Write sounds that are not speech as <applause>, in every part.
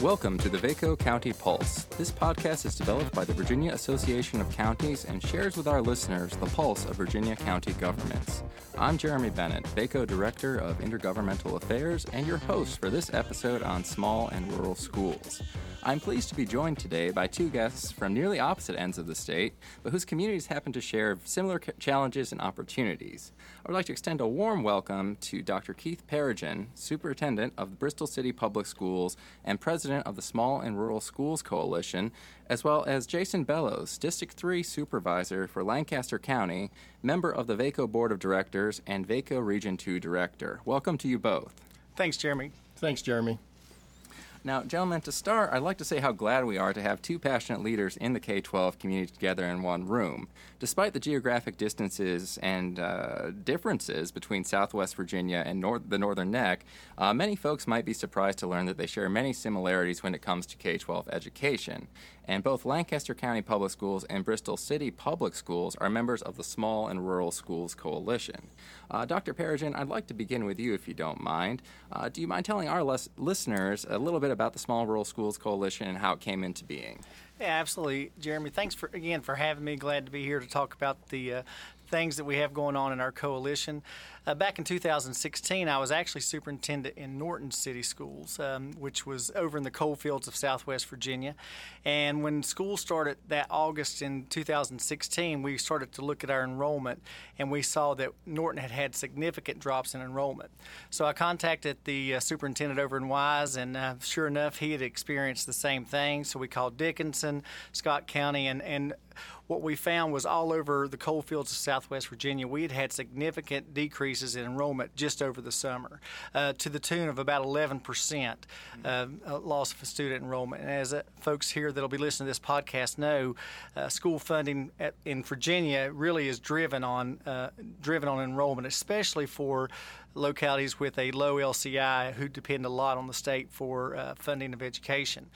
Welcome to the Vaco County Pulse. This podcast is developed by the Virginia Association of Counties and shares with our listeners the pulse of Virginia county governments. I'm Jeremy Bennett, Vaco Director of Intergovernmental Affairs, and your host for this episode on small and rural schools. I'm pleased to be joined today by two guests from nearly opposite ends of the state, but whose communities happen to share similar challenges and opportunities. I would like to extend a warm welcome to Dr. Keith Perrigan, Superintendent of the Bristol City Public Schools and President of the Small and Rural Schools Coalition, as well as Jason Bellows, District 3 Supervisor for Lancaster County, member of the VACO Board of Directors, and VACO Region 2 Director. Welcome to you both. Thanks, Jeremy. Thanks, Jeremy. Now, gentlemen, to start, I'd like to say how glad we are to have two passionate leaders in the K 12 community together in one room. Despite the geographic distances and uh, differences between Southwest Virginia and nor- the Northern Neck, uh, many folks might be surprised to learn that they share many similarities when it comes to K 12 education. And both Lancaster County Public Schools and Bristol City Public Schools are members of the Small and Rural Schools Coalition. Uh, Dr. Perrigan, I'd like to begin with you if you don't mind. Uh, do you mind telling our les- listeners a little bit about the Small Rural Schools Coalition and how it came into being? Yeah, absolutely, Jeremy. Thanks for again for having me. Glad to be here to talk about the uh, things that we have going on in our coalition. Uh, back in 2016, I was actually superintendent in Norton City Schools, um, which was over in the coal fields of Southwest Virginia. And when school started that August in 2016, we started to look at our enrollment, and we saw that Norton had had significant drops in enrollment. So I contacted the uh, superintendent over in Wise, and uh, sure enough, he had experienced the same thing. So we called Dickenson, Scott County, and and what we found was all over the coal fields of Southwest Virginia, we had had significant decreases in enrollment just over the summer, uh, to the tune of about 11% uh, loss of student enrollment. And as uh, folks here that'll be listening to this podcast know, uh, school funding at, in Virginia really is driven on uh, driven on enrollment, especially for localities with a low LCI who depend a lot on the state for uh, funding of education.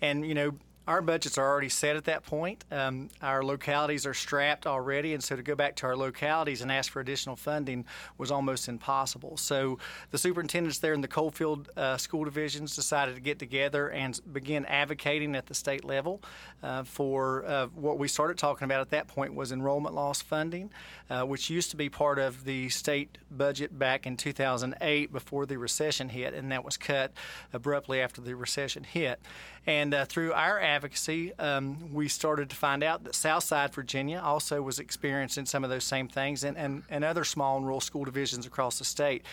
And you know, our budgets are already set at that point. Um, our localities are strapped already, and so to go back to our localities and ask for additional funding was almost impossible. So the superintendents there in the Coalfield uh, school divisions decided to get together and begin advocating at the state level uh, for uh, what we started talking about at that point was enrollment loss funding, uh, which used to be part of the state budget back in 2008 before the recession hit, and that was cut abruptly after the recession hit. And uh, through our advocacy, um, we started to find out that Southside Virginia also was experiencing some of those same things and, and, and other small and rural school divisions across the state.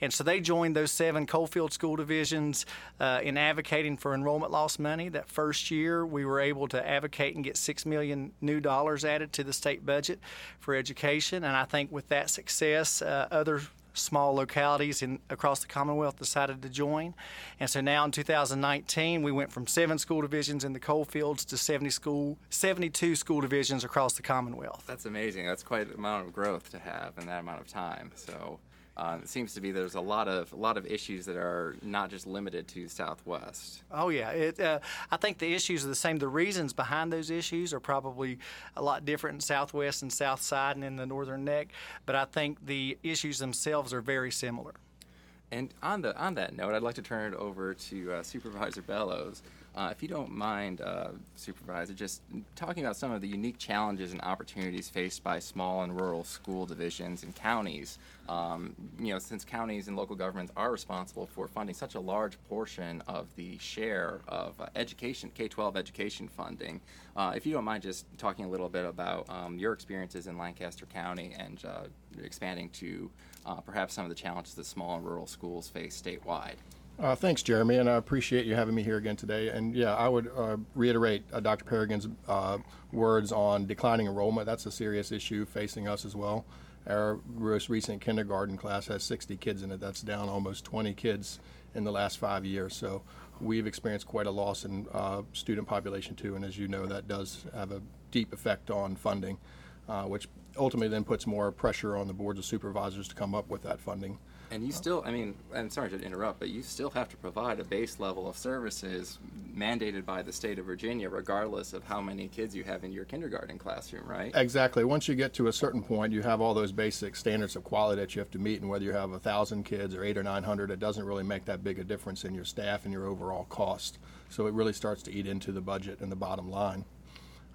And so they joined those seven Coalfield school divisions uh, in advocating for enrollment loss money. That first year, we were able to advocate and get six million new dollars added to the state budget for education. And I think with that success, uh, other small localities in across the Commonwealth decided to join. And so now in 2019, we went from seven school divisions in the coal fields to 70 school, 72 school divisions across the Commonwealth. That's amazing. That's quite an amount of growth to have in that amount of time. So uh, it seems to be there's a lot of a lot of issues that are not just limited to Southwest. Oh yeah, it, uh, I think the issues are the same. The reasons behind those issues are probably a lot different in Southwest and South Side and in the Northern Neck, but I think the issues themselves are very similar. And on the on that note, I'd like to turn it over to uh, Supervisor Bellows. Uh, if you don't mind, uh, Supervisor, just talking about some of the unique challenges and opportunities faced by small and rural school divisions and counties. Um, you know, since counties and local governments are responsible for funding such a large portion of the share of uh, education, K-12 education funding, uh, if you don't mind, just talking a little bit about um, your experiences in Lancaster County and uh, expanding to uh, perhaps some of the challenges that small and rural schools face statewide. Uh, thanks, Jeremy, and I appreciate you having me here again today. And yeah, I would uh, reiterate uh, Dr. Perrigan's uh, words on declining enrollment. That's a serious issue facing us as well. Our most recent kindergarten class has 60 kids in it. That's down almost 20 kids in the last five years. So we've experienced quite a loss in uh, student population too. And as you know, that does have a deep effect on funding, uh, which ultimately then puts more pressure on the boards of supervisors to come up with that funding. And you still, I mean, I'm sorry to interrupt, but you still have to provide a base level of services mandated by the state of Virginia, regardless of how many kids you have in your kindergarten classroom, right? Exactly. Once you get to a certain point, you have all those basic standards of quality that you have to meet, and whether you have a thousand kids or eight or nine hundred, it doesn't really make that big a difference in your staff and your overall cost. So it really starts to eat into the budget and the bottom line.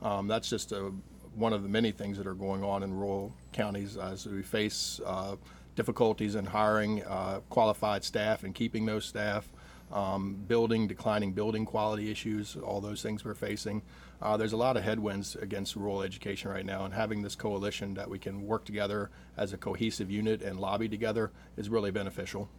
Um, that's just a, one of the many things that are going on in rural counties as we face uh, difficulties in hiring uh, qualified staff and keeping those staff, um, building, declining building quality issues, all those things we're facing. Uh, there's a lot of headwinds against rural education right now, and having this coalition that we can work together as a cohesive unit and lobby together is really beneficial.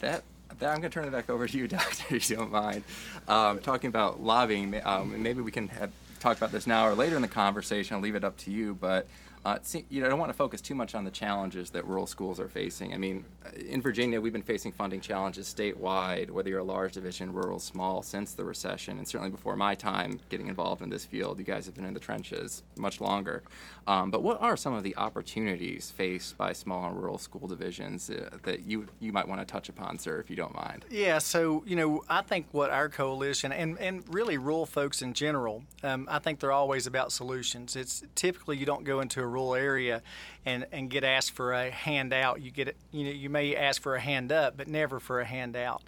That that, I'm going to turn it back over to you, <laughs> Doctor, if you don't mind. Um, talking about lobbying, um, maybe we can have, talk about this now or later in the conversation. I'll leave it up to you. But uh, see, you know, I don't want to focus too much on the challenges that rural schools are facing. I mean, in Virginia, we've been facing funding challenges statewide, whether you're a large division, rural, small, since the recession, and certainly before my time getting involved in this field. You guys have been in the trenches much longer. Um, but what are some of the opportunities faced by small and rural school divisions uh, that you you might want to touch upon, sir, if you don't mind? Yeah, so you know, I think what our coalition and and really rural folks in general, um, I think they're always about solutions. It's typically you don't go into a rural area and, and get asked for a handout. You get you know, you may ask for a hand up, but never for a handout.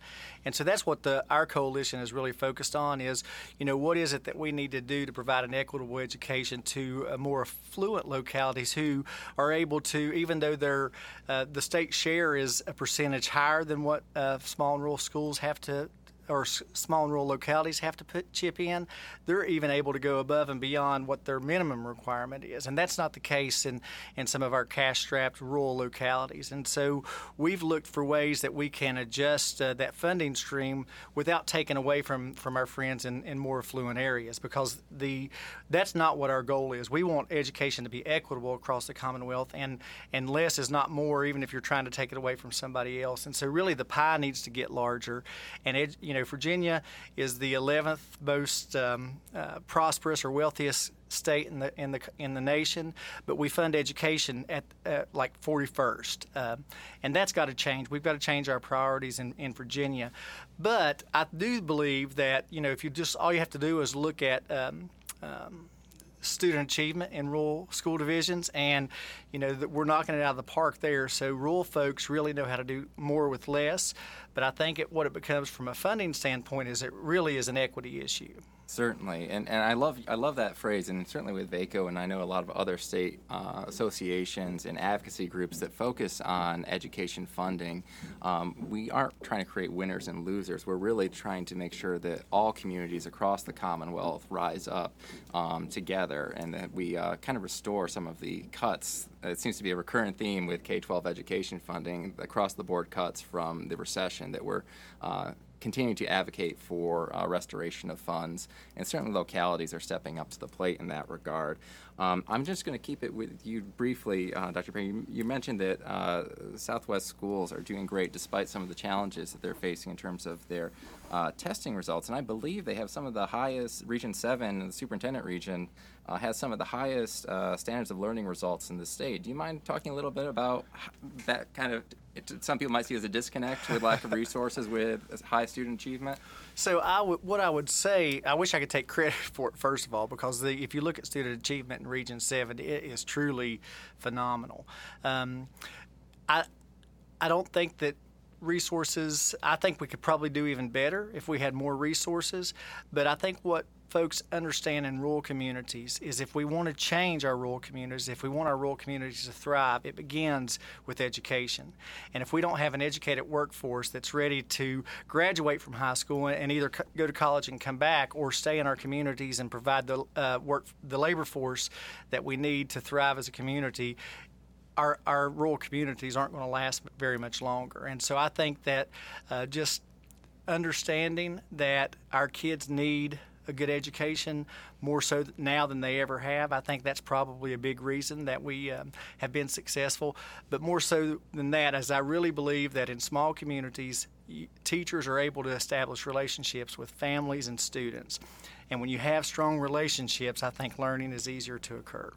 And so that's what the our coalition is really focused on is, you know, what is it that we need to do to provide an equitable education to uh, more affluent localities who are able to, even though their uh, the state share is a percentage higher than what uh, small and rural schools have to or small and rural localities have to put chip in, they're even able to go above and beyond what their minimum requirement is. And that's not the case in, in some of our cash strapped rural localities. And so we've looked for ways that we can adjust uh, that funding stream without taking away from, from our friends in, in more affluent areas because the that's not what our goal is. We want education to be equitable across the Commonwealth, and, and less is not more, even if you're trying to take it away from somebody else. And so really the pie needs to get larger. And, it, you know, know, Virginia is the 11th most um, uh, prosperous or wealthiest state in the in the in the nation, but we fund education at uh, like 41st, uh, and that's got to change. We've got to change our priorities in, in Virginia, but I do believe that you know if you just all you have to do is look at um, um, student achievement in rural school divisions, and you know that we're knocking it out of the park there. So rural folks really know how to do more with less. But I think it, what it becomes from a funding standpoint is it really is an equity issue. Certainly, and and I love I love that phrase, and certainly with VACO, and I know a lot of other state uh, associations and advocacy groups that focus on education funding. Um, we aren't trying to create winners and losers. We're really trying to make sure that all communities across the Commonwealth rise up um, together, and that we uh, kind of restore some of the cuts. It seems to be a recurrent theme with K-12 education funding, across the board cuts from the recession that we're uh, continue to advocate for uh, restoration of funds, and certainly localities are stepping up to the plate in that regard. Um, I'm just going to keep it with you briefly, uh, Dr. Perry. You, you mentioned that uh, Southwest schools are doing great despite some of the challenges that they're facing in terms of their uh, testing results, and I believe they have some of the highest. Region Seven, the superintendent region, uh, has some of the highest uh, standards of learning results in the state. Do you mind talking a little bit about that kind of? It, some people might see as a disconnect with lack of <laughs> resources with high student achievement. So I w- what I would say, I wish I could take credit <laughs> for it first of all, because the, if you look at student achievement in Region Seven, it is truly phenomenal. Um, I I don't think that resources. I think we could probably do even better if we had more resources. But I think what folks understand in rural communities is if we want to change our rural communities, if we want our rural communities to thrive, it begins with education. And if we don't have an educated workforce that's ready to graduate from high school and either go to college and come back or stay in our communities and provide the uh, work, the labor force that we need to thrive as a community, our, our rural communities aren't going to last very much longer. And so I think that uh, just understanding that our kids need a good education more so now than they ever have. I think that's probably a big reason that we um, have been successful. But more so than that, as I really believe that in small communities, teachers are able to establish relationships with families and students. And when you have strong relationships, I think learning is easier to occur.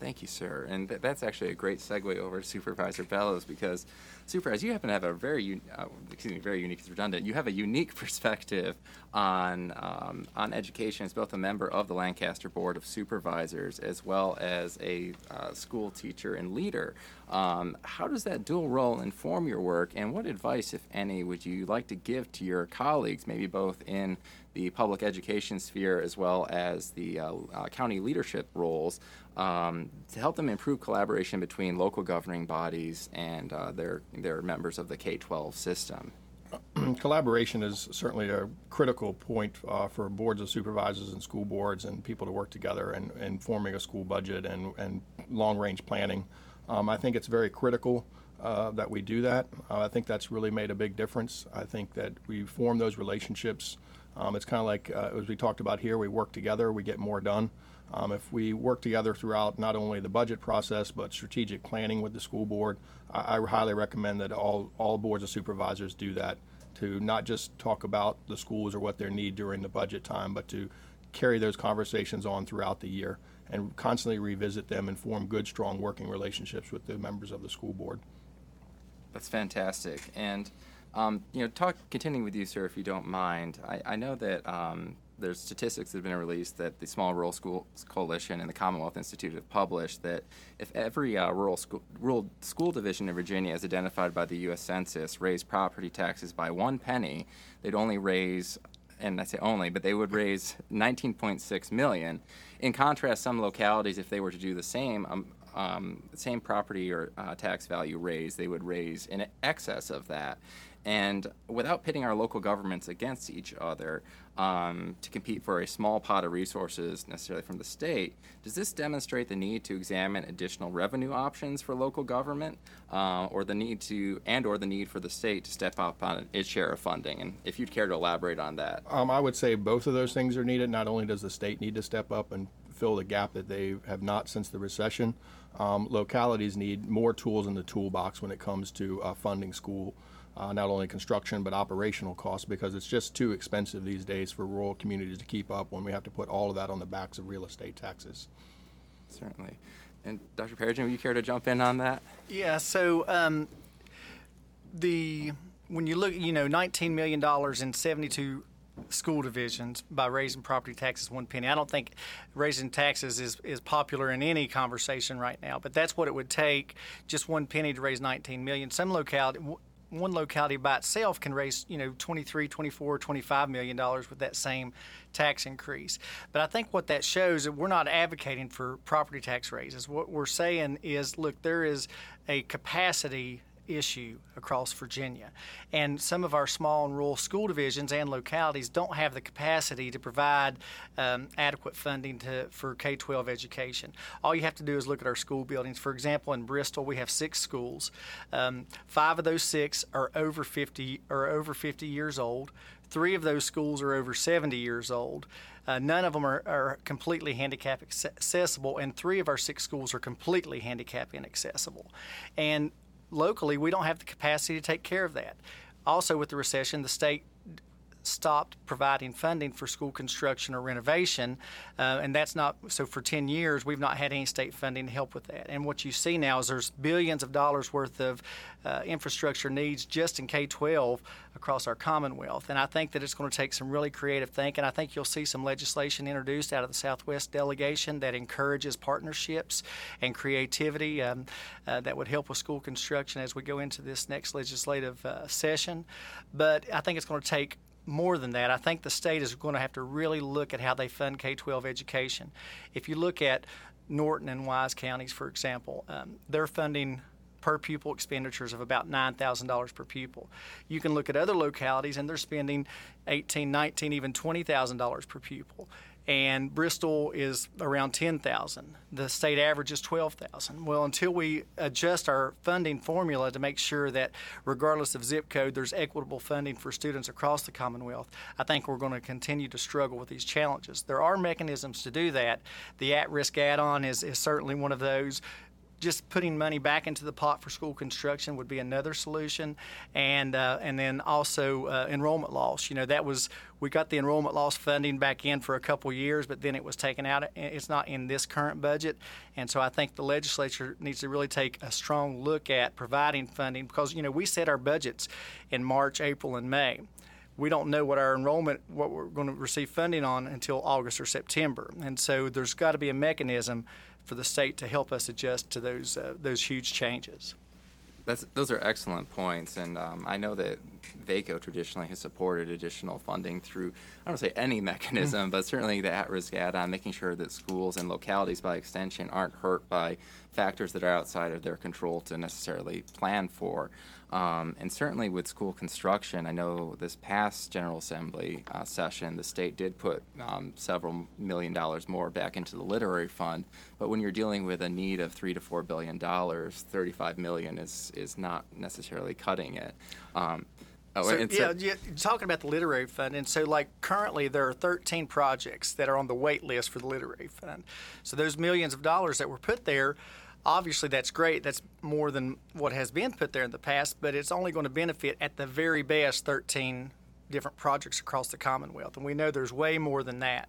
Thank you, sir. And th- that's actually a great segue over to Supervisor Bellows because, Supervisor, you happen to have a very, uh, excuse me, very unique is redundant. You have a unique <laughs> perspective on um, on education as both a member of the Lancaster Board of Supervisors as well as a uh, school teacher and leader. Um, how does that dual role inform your work, and what advice, if any, would you like to give to your colleagues, maybe both in the public education sphere as well as the uh, uh, county leadership roles um, to help them improve collaboration between local governing bodies and uh, their, their members of the K 12 system. <clears throat> Collaboration is certainly a critical point uh, for boards of supervisors and school boards and people to work together and, and forming a school budget and, and long range planning. Um, I think it's very critical uh, that we do that. Uh, I think that's really made a big difference. I think that we form those relationships um, it's kind of like, uh, as we talked about here, we work together, we get more done. Um, if we work together throughout not only the budget process but strategic planning with the school board, I, I highly recommend that all, all boards of supervisors do that to not just talk about the schools or what their need during the budget time, but to carry those conversations on throughout the year and constantly revisit them and form good, strong working relationships with the members of the school board. That's fantastic. And um, you know, talk continuing with you, sir, if you don't mind. I, I know that um, there's statistics that have been released that the Small Rural Schools Coalition and the Commonwealth Institute have published that if every uh, rural school rural school division in Virginia, as identified by the U.S. Census, raised property taxes by one penny, they'd only raise and I say only, but they would raise 19.6 million. In contrast, some localities, if they were to do the same, um, um, same property or uh, tax value raise, they would raise in excess of that. And without pitting our local governments against each other um, to compete for a small pot of resources necessarily from the state, does this demonstrate the need to examine additional revenue options for local government, uh, or the need to, and or the need for the state to step up on its share of funding? And if you'd care to elaborate on that, um, I would say both of those things are needed. Not only does the state need to step up and fill the gap that they have not since the recession, um, localities need more tools in the toolbox when it comes to uh, funding school uh, not only construction but operational costs because it's just too expensive these days for rural communities to keep up when we have to put all of that on the backs of real estate taxes. Certainly. And Dr. Perrigan, would you care to jump in on that? Yeah, so um, the when you look, you know, $19 million in 72 school divisions by raising property taxes one penny. I don't think raising taxes is, is popular in any conversation right now, but that's what it would take just one penny to raise 19 million. Some locality one locality by itself can raise, you know, 23, 24, 25 million dollars with that same tax increase. But I think what that shows that we're not advocating for property tax raises. What we're saying is, look, there is a capacity issue across Virginia. And some of our small and rural school divisions and localities don't have the capacity to provide um, adequate funding to, for K 12 education. All you have to do is look at our school buildings. For example, in Bristol, we have six schools. Um, five of those six are over 50, are over 50 years old. Three of those schools are over 70 years old. Uh, none of them are, are, completely handicap accessible, and three of our six schools are completely handicap inaccessible. And locally, we don't have the capacity to take care of that. Also, with the recession, the state stopped providing funding for school construction or renovation, uh, and that's not so. For 10 years, we've not had any state funding to help with that. And what you see now is there's billions of dollars worth of uh, infrastructure needs just in K-12 across our Commonwealth. And I think that it's going to take some really creative thinking. I think you'll see some legislation introduced out of the Southwest delegation that encourages partnerships and creativity um, uh, that would help with school construction as we go into this next legislative uh, session. But I think it's going to take more than that. I think the state is going to have to really look at how they fund K 12 education. If you look at Norton and Wise counties, for example, um, they're funding per pupil expenditures of about $9,000 per pupil. You can look at other localities and they're spending 18, 19, even $20,000 per pupil and Bristol is around 10,000. The state average is 12,000. Well, until we adjust our funding formula to make sure that regardless of zip code there's equitable funding for students across the Commonwealth, I think we're going to continue to struggle with these challenges. There are mechanisms to do that. The at-risk add-on is, is certainly one of those just putting money back into the pot for school construction would be another solution, and uh, and then also uh, enrollment loss. You know, that was we got the enrollment loss funding back in for a couple years, but then it was taken out. It's not in this current budget, and so I think the legislature needs to really take a strong look at providing funding because you know we set our budgets in March, April, and May we don't know what our enrollment, what we're going to receive funding on until August or September. And so there's got to be a mechanism for the state to help us adjust to those uh, those huge changes. That's, those are excellent points, and um, I know that VACO traditionally has supported additional funding through, I don't say any mechanism, but certainly the at-risk add-on, making sure that schools and localities by extension aren't hurt by factors that are outside of their control to necessarily plan for. Um, and certainly with school construction, I know this past General Assembly uh, session, the state did put um, several million dollars more back into the literary fund. But when you're dealing with a need of three to four billion dollars, 35 million is is not necessarily cutting it. Um, Oh, so, yeah, yeah, talking about the literary fund, and so like currently there are 13 projects that are on the wait list for the literary fund. So those millions of dollars that were put there obviously that's great. That's more than what has been put there in the past, but it's only going to benefit at the very best 13 different projects across the Commonwealth. And we know there's way more than that.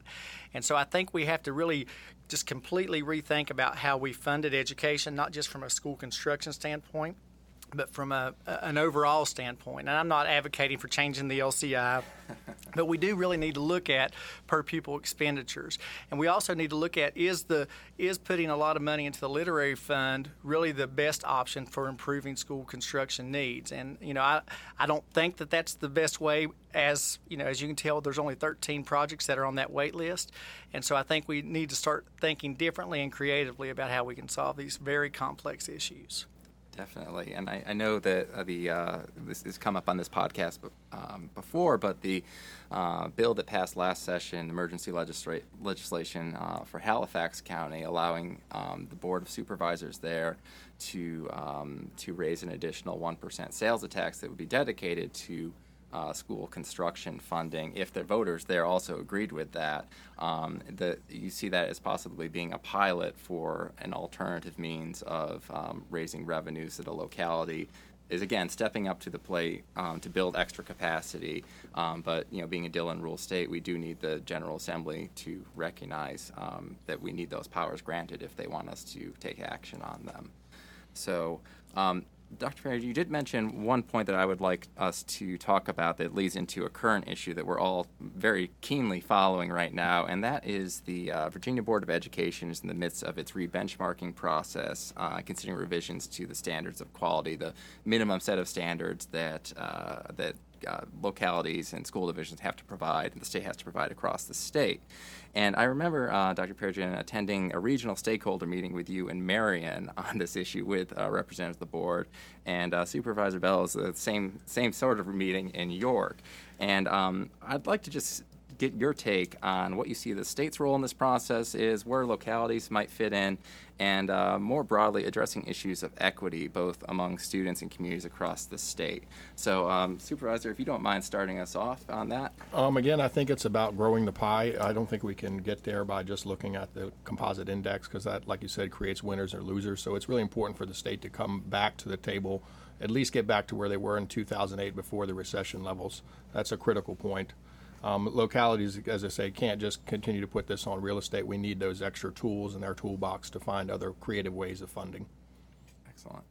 And so I think we have to really just completely rethink about how we funded education, not just from a school construction standpoint, but from a, an overall standpoint, and I'm not advocating for changing the LCI, <laughs> but we do really need to look at per pupil expenditures, and we also need to look at is the is putting a lot of money into the literary fund really the best option for improving school construction needs? And you know, I I don't think that that's the best way. As you know, as you can tell, there's only 13 projects that are on that wait list, and so I think we need to start thinking differently and creatively about how we can solve these very complex issues. Definitely, and I, I know that uh, the uh, this has come up on this podcast um, before, but the uh, bill that passed last session, emergency legisla- legislation uh, for Halifax County, allowing um, the board of supervisors there to um, to raise an additional one percent sales tax that would be dedicated to uh, school construction funding, if the voters there also agreed with that, um, the, you see that as possibly being a pilot for an alternative means of um, raising revenues at a locality is again stepping up to the plate um, to build extra capacity. Um, but you know, being a Dillon rule state, we do need the General Assembly to recognize um, that we need those powers granted if they want us to take action on them. So um, Dr. Perry, you did mention one point that I would like us to talk about that leads into a current issue that we're all very keenly following right now, and that is the uh, Virginia Board of Education is in the midst of its re-benchmarking process, uh, considering revisions to the standards of quality, the minimum set of standards that uh, that uh, localities and school divisions have to provide, and the state has to provide across the state. And I remember, uh, Dr. Perrigan, attending a regional stakeholder meeting with you and Marion <laughs> on this issue with uh, representatives of the board, and uh, Supervisor Bell is the same same sort of meeting in York. And um, I'd like to just get your take on what you see the state's role in this process is, where localities might fit in, and uh, more broadly addressing issues of equity both among students and communities across the state. So, um, Supervisor, if you don't mind starting us off on that. Um, again, I think it's about growing the pie. I don't think we can get there by just looking at the composite index because that, like you said, creates winners or losers. So it's really important for the state to come back to the table, at least get back to where they were in 2008 before the recession levels. That's a critical point. Um, localities, as I say, can't just continue to put this on real estate. We need those extra tools in their toolbox to find other creative ways of funding. Excellent.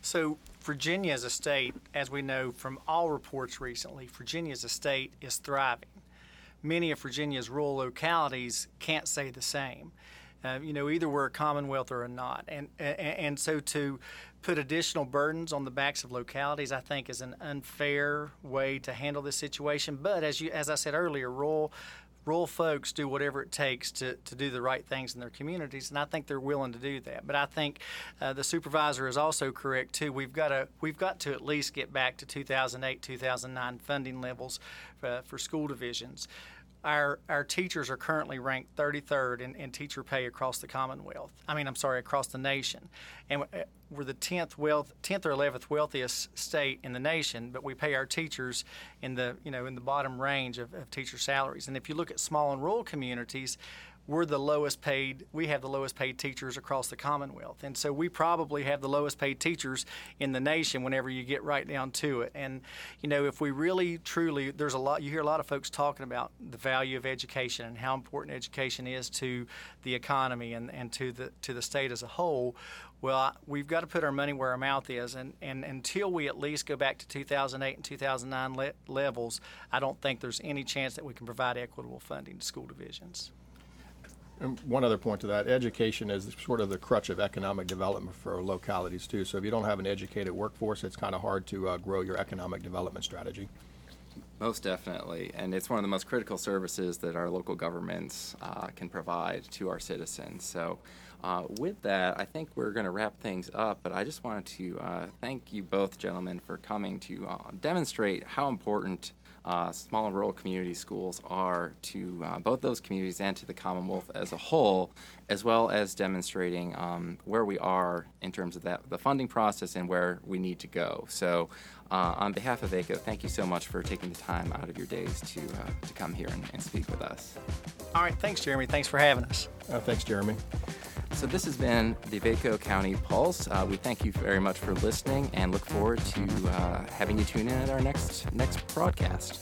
So, Virginia as a state, as we know from all reports recently, Virginia as a state is thriving. Many of Virginia's rural localities can't say the same. Uh, you know, either we're a commonwealth or not, and, and and so to put additional burdens on the backs of localities, I think, is an unfair way to handle this situation. But as you, as I said earlier, rural rural folks do whatever it takes to, to do the right things in their communities, and I think they're willing to do that. But I think uh, the supervisor is also correct too. We've got to we've got to at least get back to 2008 2009 funding levels uh, for school divisions our our teachers are currently ranked 33rd in, in teacher pay across the Commonwealth. I mean, I'm sorry, across the nation, and uh, we're the 10th wealth 10th or 11th wealthiest state in the nation. But we pay our teachers in the you know in the bottom range of, of teacher salaries. And if you look at small and rural communities, we're the lowest paid, we have the lowest paid teachers across the Commonwealth. And so we probably have the lowest paid teachers in the nation whenever you get right down to it. And, you know, if we really truly, there's a lot, you hear a lot of folks talking about the value of education and how important education is to the economy and, and to the to the state as a whole. Well, we've got to put our money where our mouth is, and, and until we at least go back to 2008 and 2009 le- levels, I don't think there's any chance that we can provide equitable funding to school divisions. And one other point to that, education is sort of the crutch of economic development for localities too. So if you don't have an educated workforce, it's kind of hard to uh, grow your economic development strategy. Most definitely. And it's one of the most critical services that our local governments uh, can provide to our citizens. So, uh, with that, I think we're going to wrap things up. But I just wanted to uh, thank you both, gentlemen, for coming to uh, demonstrate how important uh, small rural community schools are to uh, both those communities and to the Commonwealth as a whole, as well as demonstrating um, where we are in terms of that the funding process and where we need to go. So, uh, on behalf of VACO, thank you so much for taking the time out of your days to uh, to come here and, and, speak with us. All right, thanks, Jeremy. Thanks for having us. Uh, thanks, Jeremy. So this has been the Vaco County Pulse. Uh, we thank you very much for listening and look forward to uh, having you tune in at our next next broadcast.